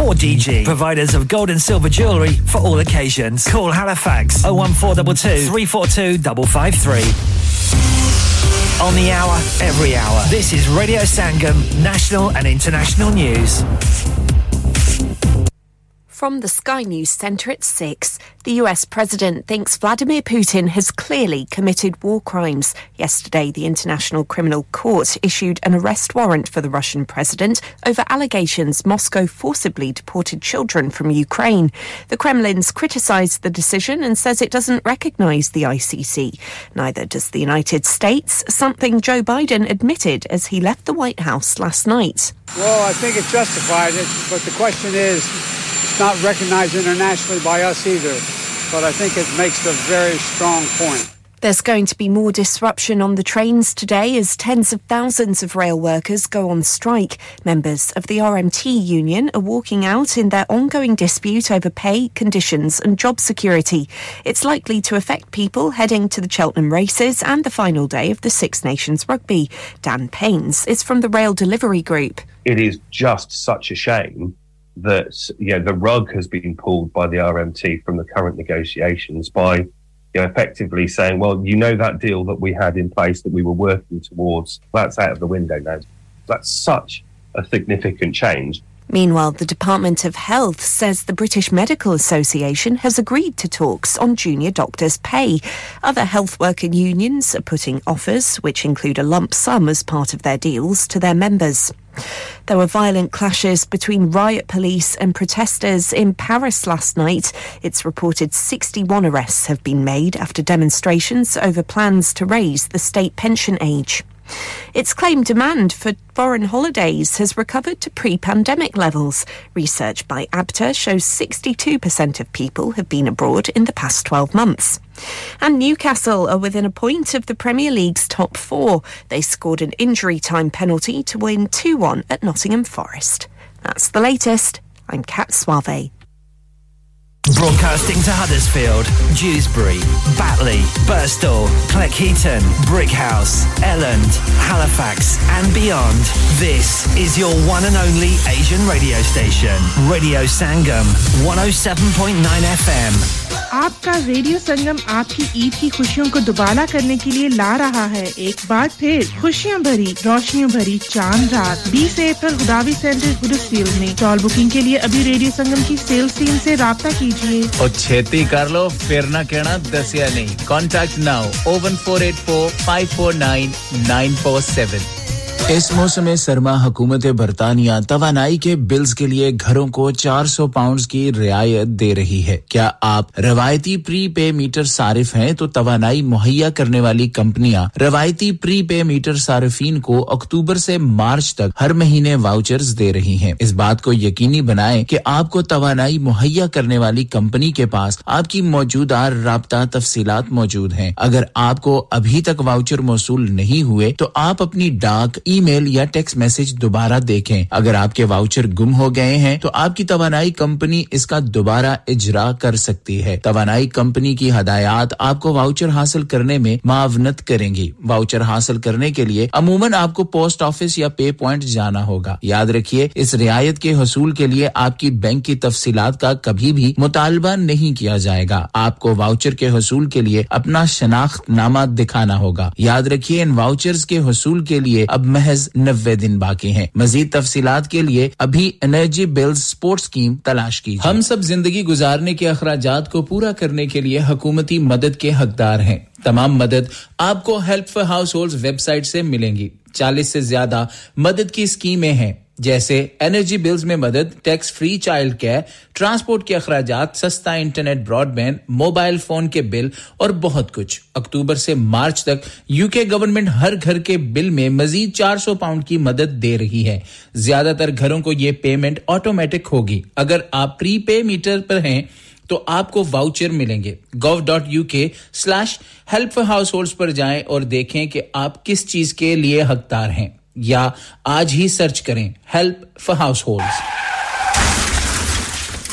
for DG, providers of gold and silver jewellery for all occasions. Call Halifax 01422 342 553. On the hour, every hour. This is Radio Sangam, national and international news. From the Sky News Centre at 6, the US president thinks Vladimir Putin has clearly committed war crimes. Yesterday, the International Criminal Court issued an arrest warrant for the Russian president over allegations Moscow forcibly deported children from Ukraine. The Kremlin's criticised the decision and says it doesn't recognise the ICC. Neither does the United States, something Joe Biden admitted as he left the White House last night. Well, I think it justified but the question is it's not recognized internationally by us either. But I think it makes a very strong point. There's going to be more disruption on the trains today as tens of thousands of rail workers go on strike. Members of the RMT union are walking out in their ongoing dispute over pay, conditions, and job security. It's likely to affect people heading to the Cheltenham races and the final day of the Six Nations rugby. Dan Paynes is from the Rail Delivery Group. It is just such a shame that you know the rug has been pulled by the RMT from the current negotiations by you know, effectively saying, well, you know that deal that we had in place that we were working towards, that's out of the window now. That's such a significant change. Meanwhile, the Department of Health says the British Medical Association has agreed to talks on junior doctors' pay. Other health worker unions are putting offers, which include a lump sum as part of their deals, to their members. There were violent clashes between riot police and protesters in Paris last night. It's reported 61 arrests have been made after demonstrations over plans to raise the state pension age. Its claimed demand for foreign holidays has recovered to pre pandemic levels. Research by ABTA shows 62% of people have been abroad in the past 12 months. And Newcastle are within a point of the Premier League's top four. They scored an injury time penalty to win 2 1 at Nottingham Forest. That's the latest. I'm Kat Suave. Broadcasting to Huddersfield, Dewsbury, Batley, Burstall, Cleckheaton, Brickhouse, Elland, Halifax, and beyond. This is your one and only Asian radio station, Radio Sangam, 107.9 FM. आपका radio Sangam आपकी ईद की खुशियों को दोबारा करने के लिए ला रहा है एक बार फिर खुशियां भरी रोशनियों भरी चांद रात 20 अप्रैल गुदावी सेंटर हुडसफील्ड में टॉल बुकिंग के लिए अभी रेडियो संगम की सेल्स टीम से रब्ता कीजिए। और छेती कर लो, फिर ना कहना, दसिया नहीं। Contact now O one four eight four five four nine nine four seven इस मौसम सरमा हुकूमत बरतानिया तवानाई के बिल्स के लिए घरों को 400 पाउंड की रियायत दे रही है। क्या आप रवायती प्री पे मीटर सारिफ हैं तो तवानाई मुहैया करने वाली कंपनियाँ रवायती प्री पे मीटर सारिफिन को अक्टूबर से मार्च तक हर महीने वाउचर्स दे रही हैं। इस बात को यकीनी बनाएँ कि आपको तवानाई मुहैया करने वाली कंपनी के पास आपकी मौजूदा रबता तफसीलात मौजूद हैं। अगर आपको अभी तक वाउचर मौसू नहीं हुए तो आप अपनी डाक ईमेल या टेक्स्ट मैसेज दोबारा देखें। अगर आपके वाउचर गुम हो गए हैं तो आपकी तवानाई कंपनी इसका दोबारा इजरा कर सकती है। तवानाई कंपनी की हदायत आपको वाउचर हासिल करने में मावनत करेंगी। वाउचर हासिल करने के लिए अमूमन आपको पोस्ट ऑफ़िस या पे पॉइंट जाना होगा। याद रखिए, इस रियायत के हसूल के लिए आपकी बैंक की तफसीलात का कभी भी मुतालबा नहीं किया जाएगा। आपको वाउचर के हसूल के लिए अपना शनाख्त नामा दिखाना होगा। याद रखिए, इन वाउचर्स के हसूल के लिए अब महज नब्बे दिन बाकी है। मजीद तफसीलात के लिए अभी एनर्जी बिल स्पोर्ट स्कीम तलाश की हम सब ज़िंदगी गुजारने के अखराज को पूरा करने के लिए हकूमती मदद के हकदार हैं। तमाम मदद आपको help for household website से मिलेंगी। चालीस से ज़्यादा मदद की स्कीमें हैं। जैसे एनर्जी बिल्स में मदद tax free child care transport के अखराज सस्ता इंटरनेट ब्रॉडबैंड मोबाइल फ़ोन के बिल और बहुत कुछ। अक्टूबर से मार्च तक यूके गवर्नमेंट हर घर के बिल में मजीद 400 पाउंड की मदद दे रही है। ज़्यादातर घरों को ये पेमेंट ऑटोमेटिक होगी। अगर आप प्री पे मीटर पर हैं तो आपको वाउचर मिलेंगे। Gov dot U K slash help household पर जाएँ और देखें कि आप किस चीज़ के लिए हकदार हैं। या आज ही सर्च करें. Help for house hold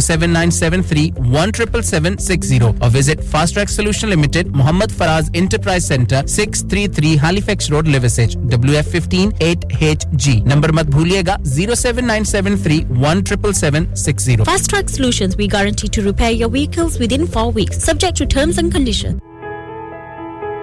07973 or visit Fast Track Solution Limited, Muhammad Faraz Enterprise Center, 633 Halifax Road, Liversedge, WF15 8HG. Number mat bhuliega 07973 Fast Track Solutions, we guarantee to repair your vehicles within 4 weeks, subject to terms and conditions.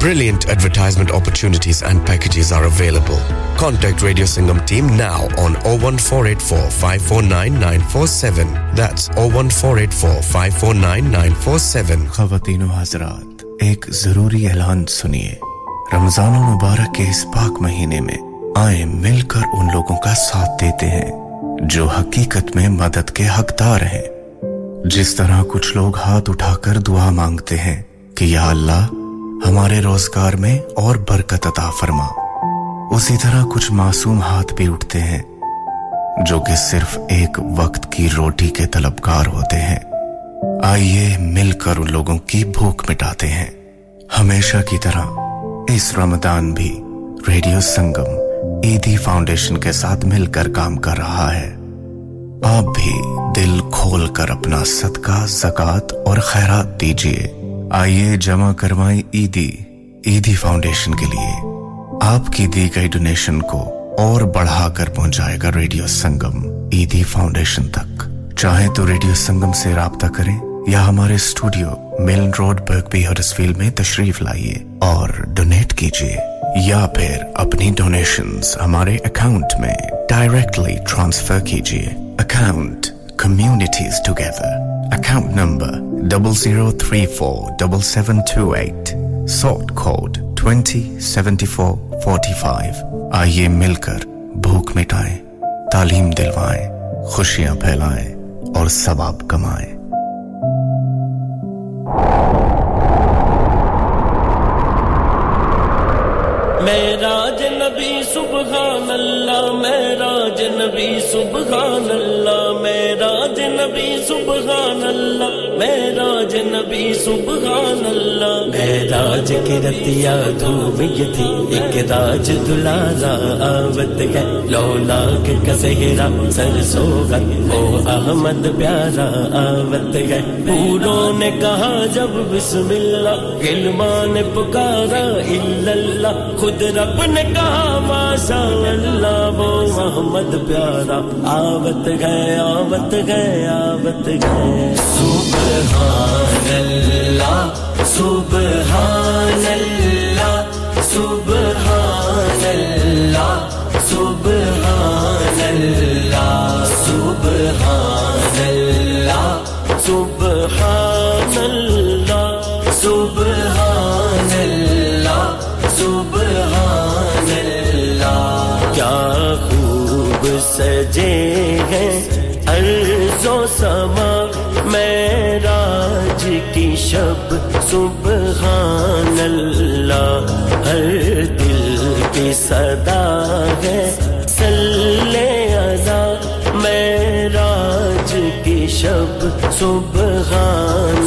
Brilliant advertisement opportunities and packages are available. Contact Radio Singham team now on 01484 549947. That's 01484 549947. खवतिन हजरात एक ज़रूरी ऐलान सुनिए रमज़ान मुबारक के इस पाक महीने में आए मिलकर उन लोगों का साथ देते हैं जो हकीकत में मदद के हकदार हैं जिस तरह कुछ लोग हाथ उठाकर दुआ मांगते हैं कि या अल्लाह हमारे रोज़गार में और बरकत अता फरमा। उसी तरह कुछ मासूम हाथ भी उठते हैं, जो कि सिर्फ़ एक वक्त की रोटी के तलबकार होते हैं। आइए मिलकर उन लोगों की भूख मिटाते हैं। हमेशा की तरह इस रमदान भी रेडियो संगम, ईदी फाउंडेशन के साथ मिलकर काम कर रहा है। आप भी दिल खोल कर अपना सदका, जक़ात और खैरात दीजिए। आइए जमा करवाएँ ईदी ईदी फाउंडेशन के लिए। आपकी दी गई डोनेशन को और बढ़ाकर पहुंचाएगा रेडियो संगम, ईदी फाउंडेशन तक। चाहे तो रेडियो संगम से रहा करें, या हमारे studio, Milan road Birkby Huddersfield में तशरीफ़ लाइए और डोनेट कीजिए। या फिर अपनी डोनेशंस हमारे अकाउंट में डायरेक्टली ट्रांसफ़र कीजिए। Account, communities together. Account number 00347728. Sort code 207445. आइए मिलकर भूख मिटाएँ, तालीम दिलवाएँ, खुशियाँ फैलाएँ और सवाब कमाएँ मेरा मेरा जनबी सुबहान अल्लाह मेरा जनबी सुबहान अल्लाह मेरा जनबी सुबहान अल्लाह मेराज की रतिया धूमिय थी, एक राज दुलारा आवत है। लौला के कसहरा सरसोगा, ओ अहमद प्यारा आवत है। पूरों ने कहा, जब बिस्मिल्लाह गिलमा ने पुकारा, इल्लल्लाह। खुद रब ने कहा माशा अल्लाह वो मोहम्मद बहुत प्यारा आवत गए आवत गए आवत गए। सुबह सुबह सुबह सुबह सुबह सुबह सजे हैं, अर्जो समा, मैराज की शब सुबहान अल्लाह हर दिल की सदा है। सल्ले अदा मैराज की शब सुबहान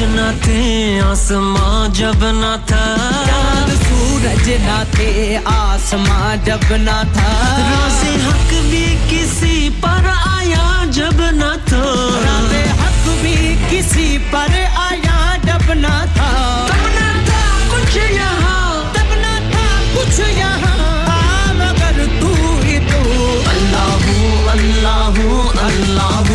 न थे आसमां जब न था चाँद सूरज ना थे आसमां जब न था राज़े हक भी किसी पर आया जब न था राज़े हक भी किसी पर आया जब न था तब न था कुछ यहाँ तब न था कुछ यहाँ। मगर तू ही तो। अल्लाह अल्लाह अल्लाह।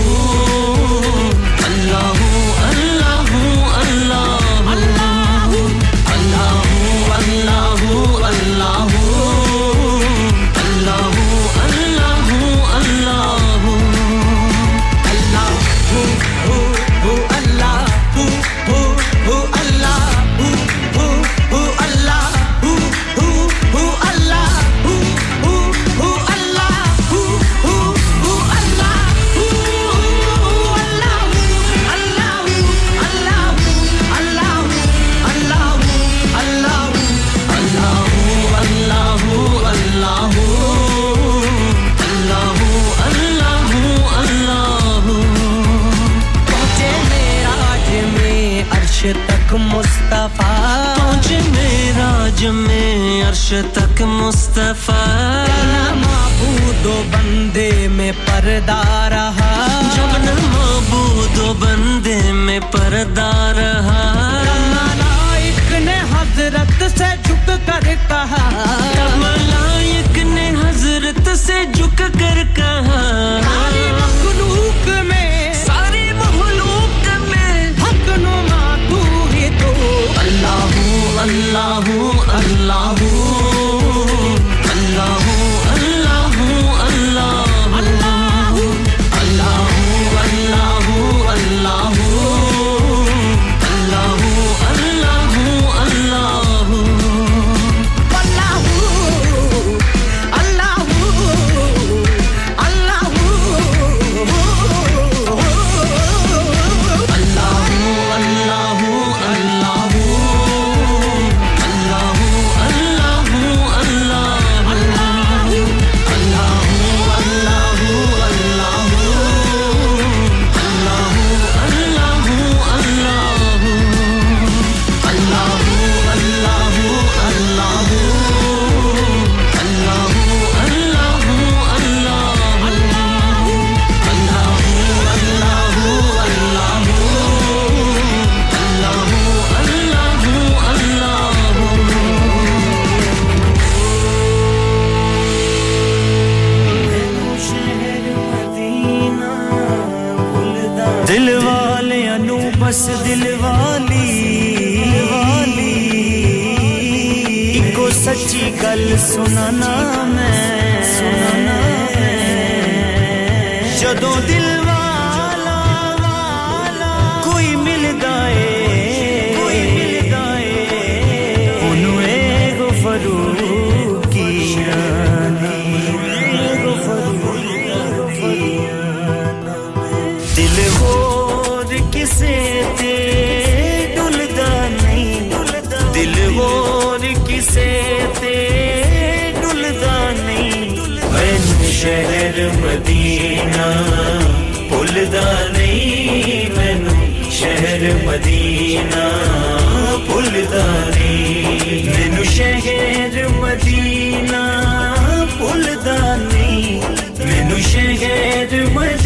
मुस्तफ़ा। पहुँचे मेराज में अर्श तक मुस्तफ़ा। माबूदो बंदे में पर्दा रहा। जब न माबूदो बंदे में पर्दा रहा। मलाइक ने हज़रत से झुक कर कहा। मलाइक ने हज़रत से झुक कर कहा। আল্লাহ शहर मदीना भुलदा नहीं मैनू शहर मदीना भुलदा नहीं मैनू शहर मदीना।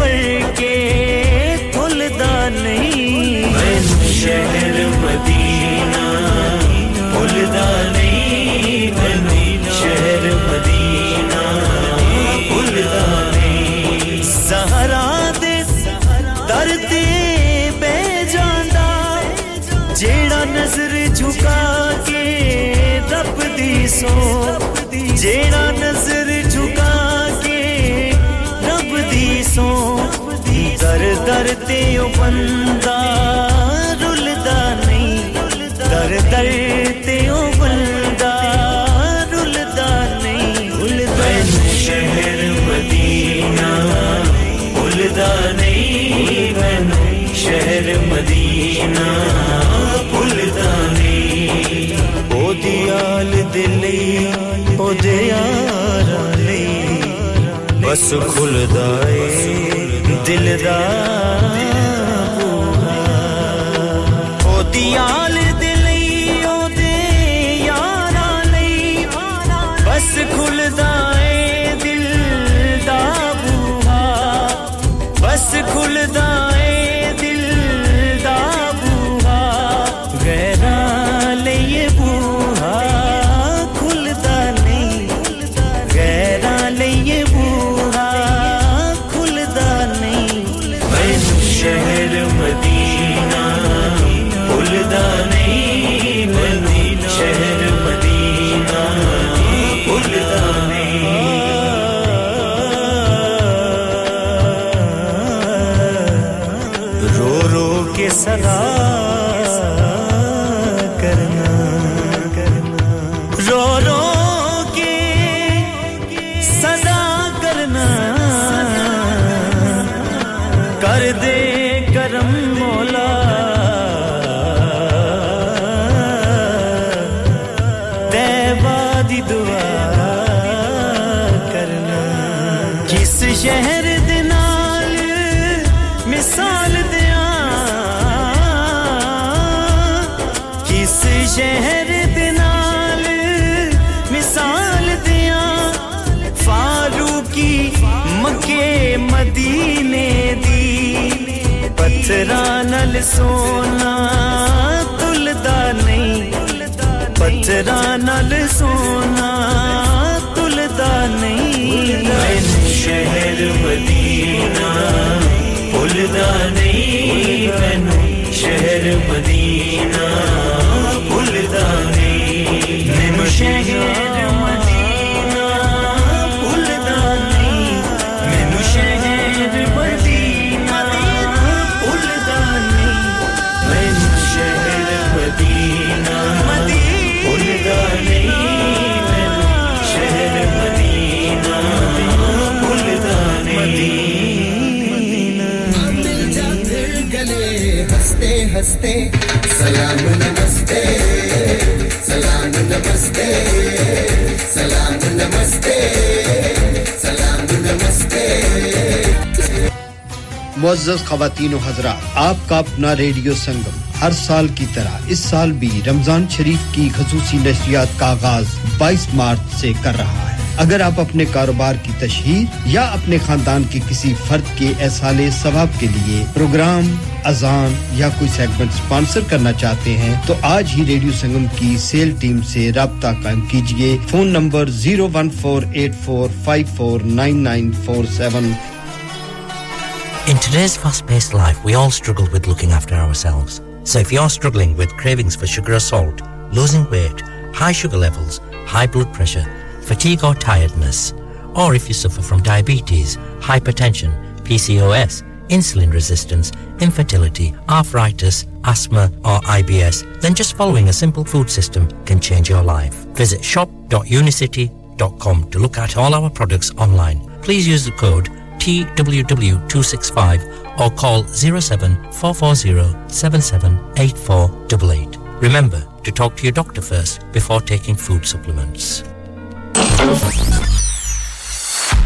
वर के भुलदा नहीं शहर मदीना भुलदा नहीं शहर मदीना भुलदा नहीं। सहारा दे दर्दे बेजांदा जेड़ा नज़र झुका के रब दी सो जेड़ा ते ओ बंदा रुलदा नहीं। दर दर ते ओ बंदा रुलदा नहीं। रुलदा शहर मदीना भुलदा नहीं। मैं शहर मदीना भुलदा नहीं। ओ दियाल दिल ओ दयारा नहीं बस खुलदा दिल दा पूरा ओदी आल बस खुलदा ए दिल बस खुलदा हँसते सलाम नमस्ते। सलाम नमस्ते। सलाम नमस्ते। सलाम नमस्ते। हजरा आपका अपना रेडियो संगम हर साल की तरह, इस साल भी रमज़ान शरीफ की खसूसी नशरियात का आगाज़ 22 मार्च से कर रहा है। अगर आप अपने कारोबार की तशहीर या अपने खानदान के किसी फर्द के एसाले सवाब के लिए प्रोग्राम अजान या कोई सेगमेंट स्पॉन्सर करना चाहते हैं तो आज ही रेडियो संगम की सेल टीम से रबता कायम कीजिए phone number zero one four eight four five four nine nine four seven In today's fast paced life, we all struggle with looking after ourselves. So if you're struggling with cravings for sugar or salt, losing weight, high sugar levels, high blood pressure, fatigue or tiredness, or if you suffer from diabetes, hypertension, PCOS, insulin resistance, infertility, arthritis, asthma, or IBS, then just following a simple food system can change your life. Visit shop.unicity.com to look at all our products online. Please use the code TWW265 or call 07440778488. Remember to talk to your doctor first before taking food supplements.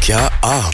क्या आप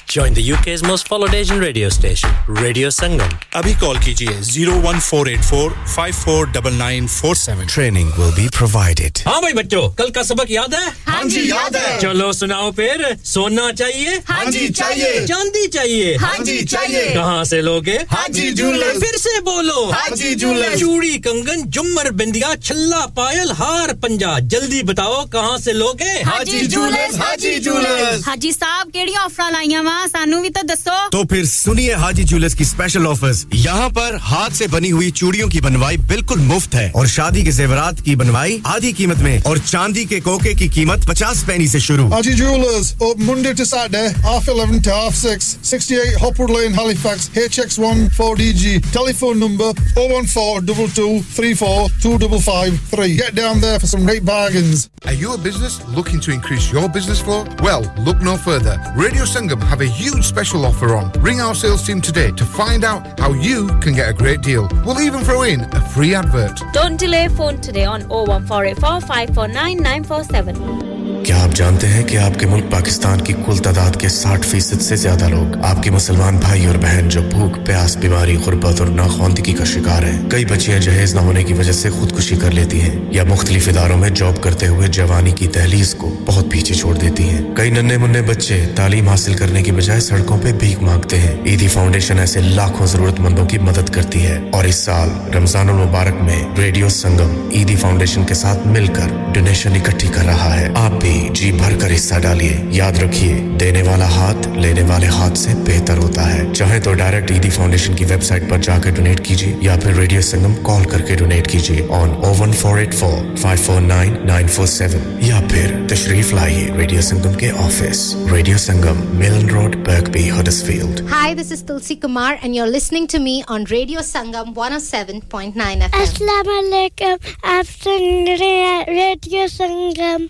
join the UK's most followed Asian radio station, Radio Sangam. अभी call कीजिए 01484549947 training will be provided हाँ भाई बच्चों कल का सबक याद है हाँ जी याद है चलो सुनाओ फिर सोना चाहिए हाँ जी चाहिए चांदी चाहिए हाँ जी चाहिए कहाँ से लोगे हाँ जी जूलर्स फिर से बोलो हाँ जी जूलर्स चूड़ी कंगन जुमर बिंदिया छल्ला पायल हार पंजा जल्दी बताओ कहाँ से लोगे हाजी जूलर्स हाजी जूलर्स हाजी साहब केड़ी ऑफ़र लाइया वा तो फिर सुनिए हाजी ज्वेलर्स की स्पेशल ऑफर्स यहाँ पर हाथ से बनी हुई चूड़ियों की बनवाई बिल्कुल मुफ़्त है। और शादी के जेवरात की बनवाई आधी कीमत में और चांदी के कोके की कीमत पचास पैनी ऐसी शुरू। Haji jewellers Monday to Saturday half eleven to half six lane Halifax H X one four D G telephone number O one four double two three four two double five three get down there for some great bargains are you a business looking to increase your business flow well look no further radio Sangam have huge special offer on. Ring our sales team today to find out how you can get a great deal. We'll even throw in a free advert. Don't delay phone today on 01484 549 947. क्या आप जानते हैं कि आपके मुल्क पाकिस्तान की कुल तादाद के 60 फ़ीसद से ज़्यादा लोग आपके मुसलमान भाई और बहन जो भूख प्यास बीमारी गुर्बत और नाखवानदगी का शिकार हैं कई बच्चियाँ जहेज न होने की वजह से खुदकुशी कर लेती हैं या मुख्तलिफ़ इदारों में जॉब करते हुए जवानी की तहलीज को बहुत पीछे छोड़ देती हैं कई नन्हे मुन्ने बच्चे तालीम हासिल करने की बजाय सड़कों पर भीख मांगते हैं। ईदी फाउंडेशन ऐसे लाखों जरूरतमंदों की मदद करती है और इस साल रमज़ान मुबारक में रेडियो संगम ईदी फाउंडेशन के साथ मिलकर डोनेशन इकट्ठी कर रहा है। आप भी जी भर कर हिस्सा डालिए। याद रखिए, देने वाला हाथ लेने वाले हाथ से बेहतर होता है। चाहे तो डायरेक्ट ईदी फाउंडेशन की वेबसाइट पर जाकर डोनेट कीजिए या फिर रेडियो संगम कॉल करके डोनेट कीजिए on O one four eight four five four nine nine four seven या फिर तशरीफ़ लाइए रेडियो संगम के office. Radio Sangam, Milan road. Road, Huddersfield. Hi, this is Tulsi Kumar, and you're listening to me on Radio Sangam 107.9 FM. Assalamu alaikum. Radio Sangam.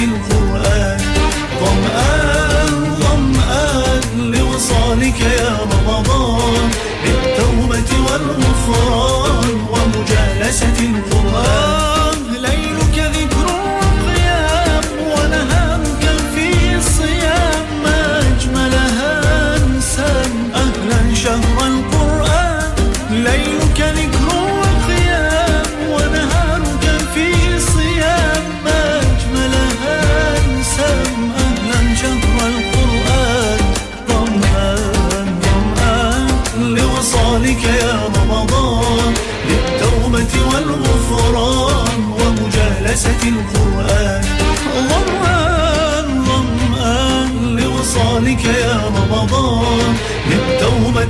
You.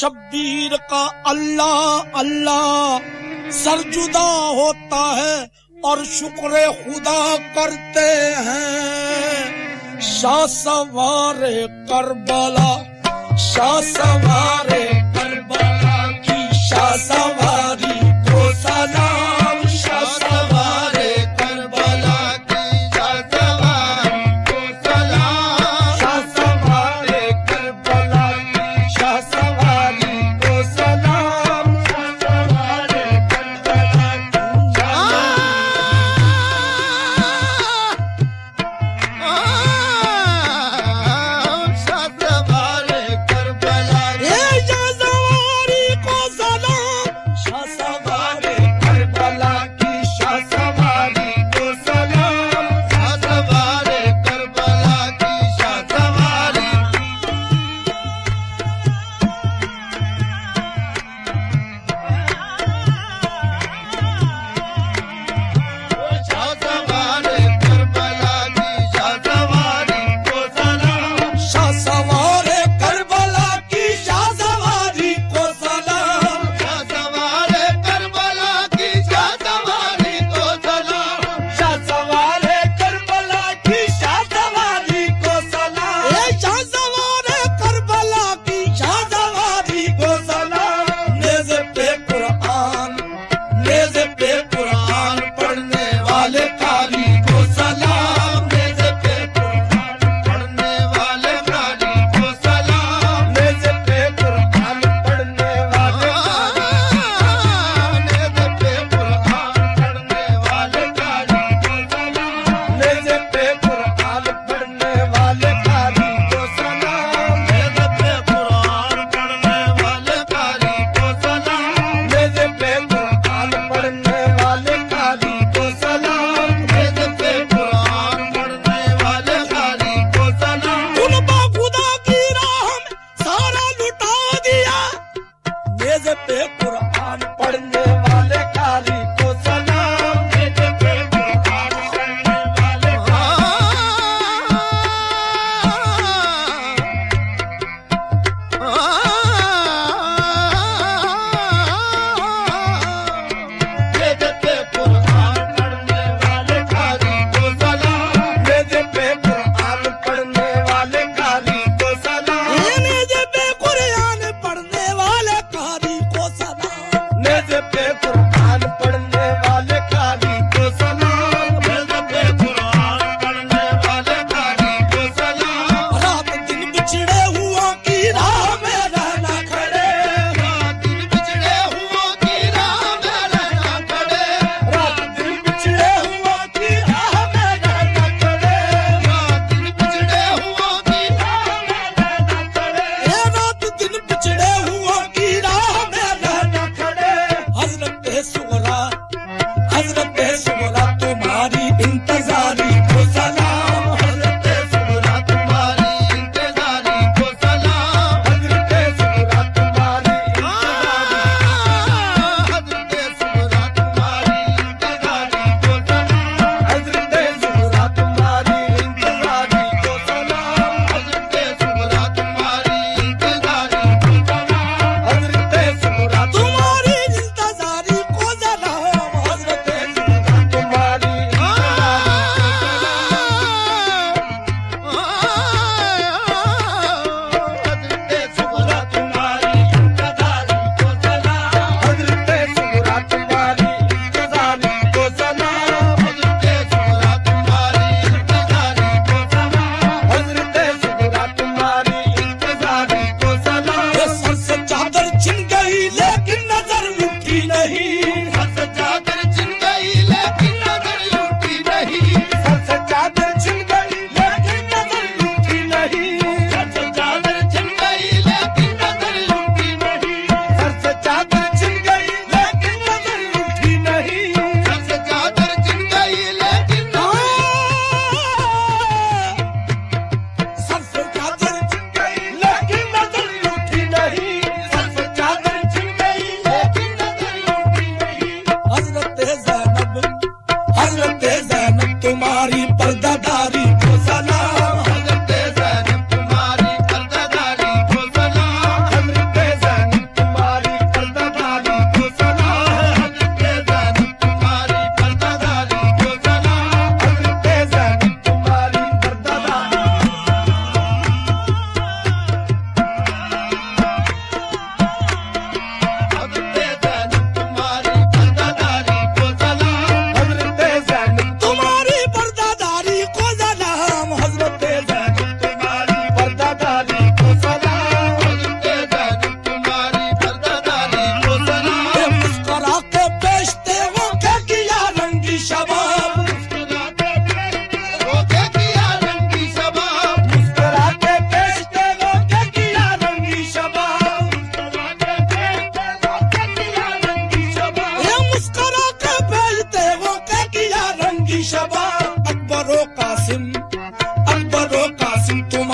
Shabbir का अल्लाह अल्लाह। सरजुदा होता है और शुक्र खुदा करते हैं। शाह सवारे करबला, शाह सवारे करबला की शाह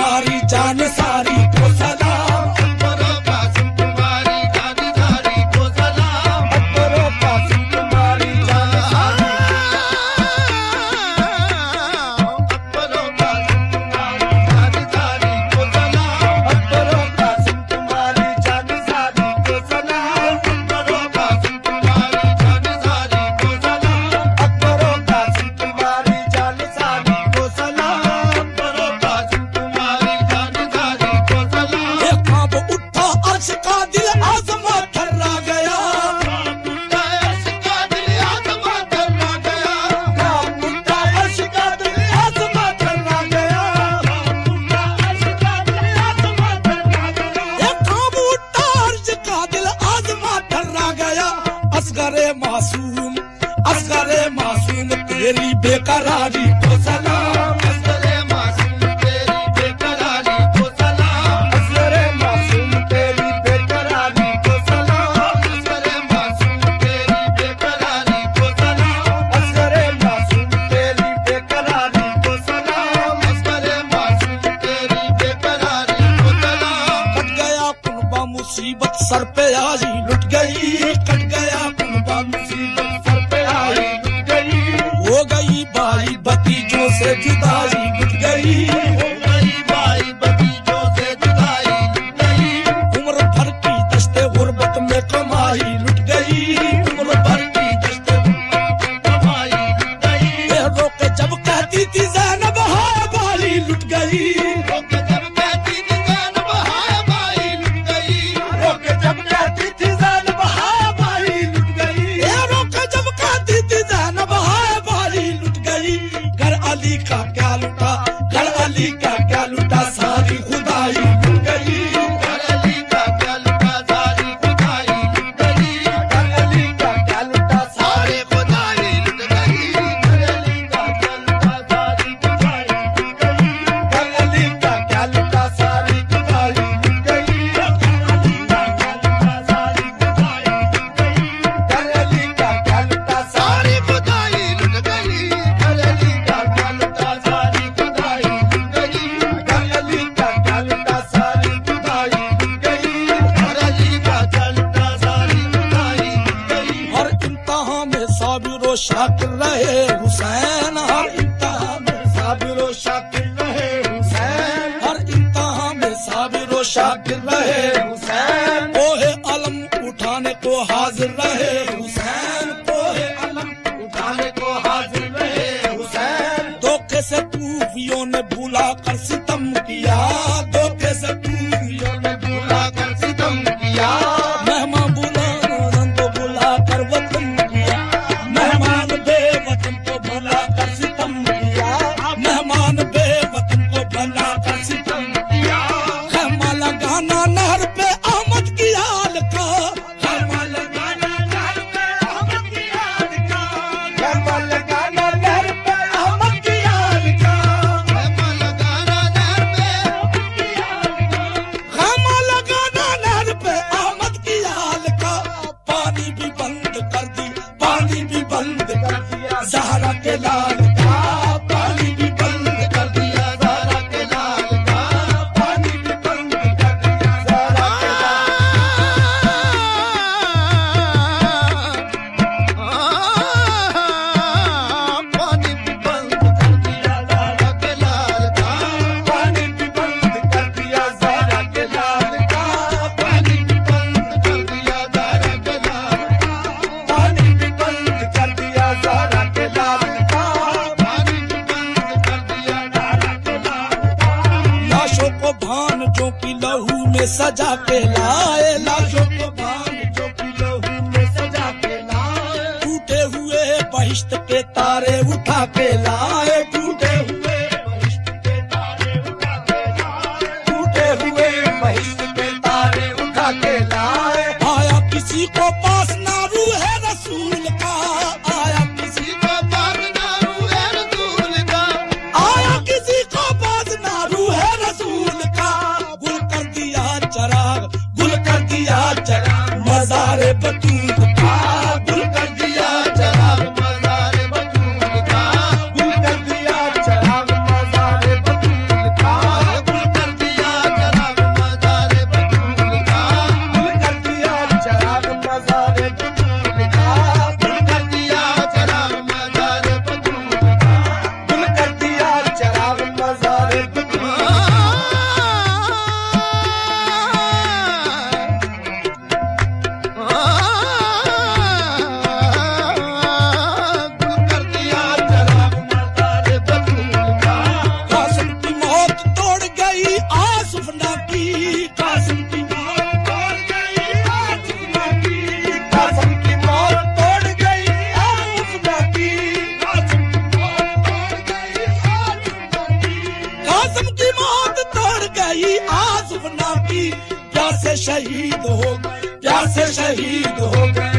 सारी जान सारी शहीद हो गए प्यासे शहीद हो गए।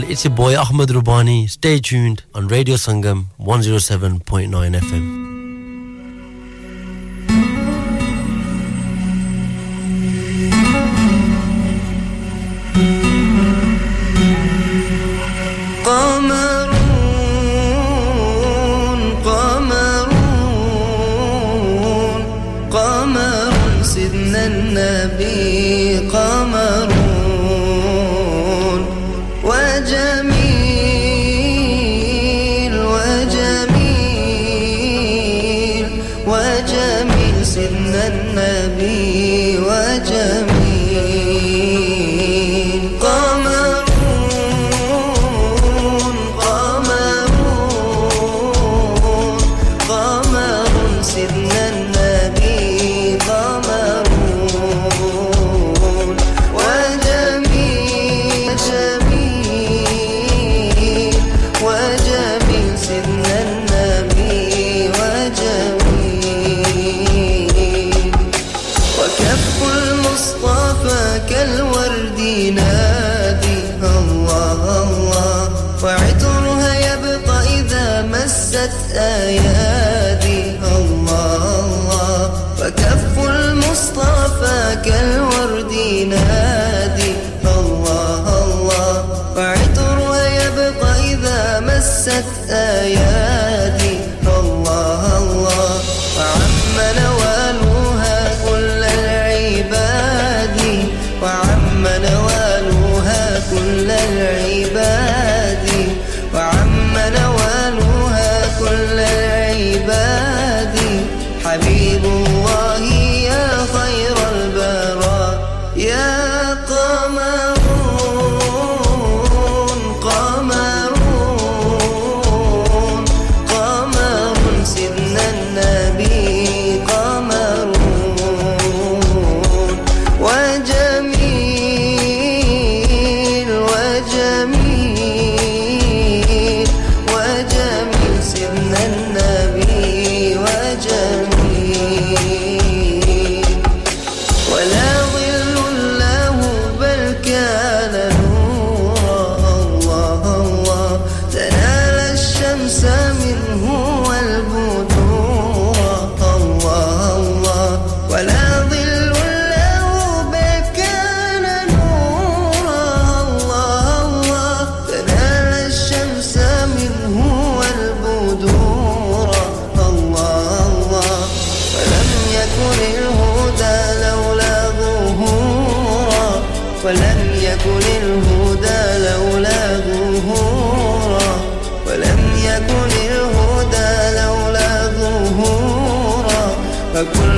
it's your boy Ahmed Rubani. Stay tuned on Radio Sangam 107.9 FM.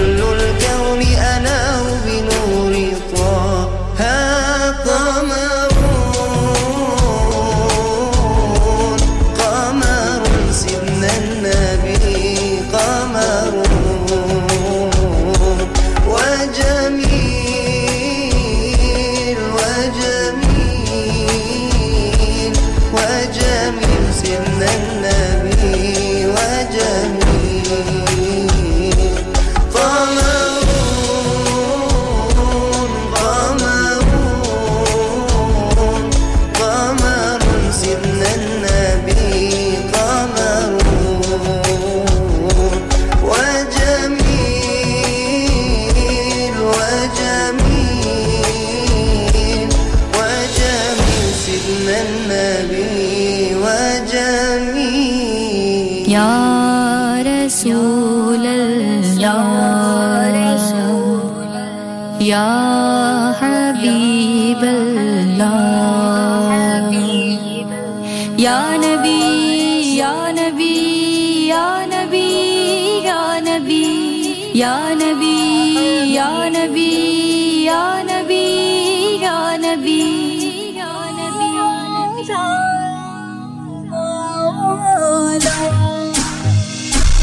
solo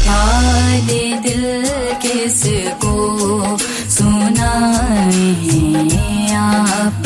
हाल दिल किसको सुनाए आपके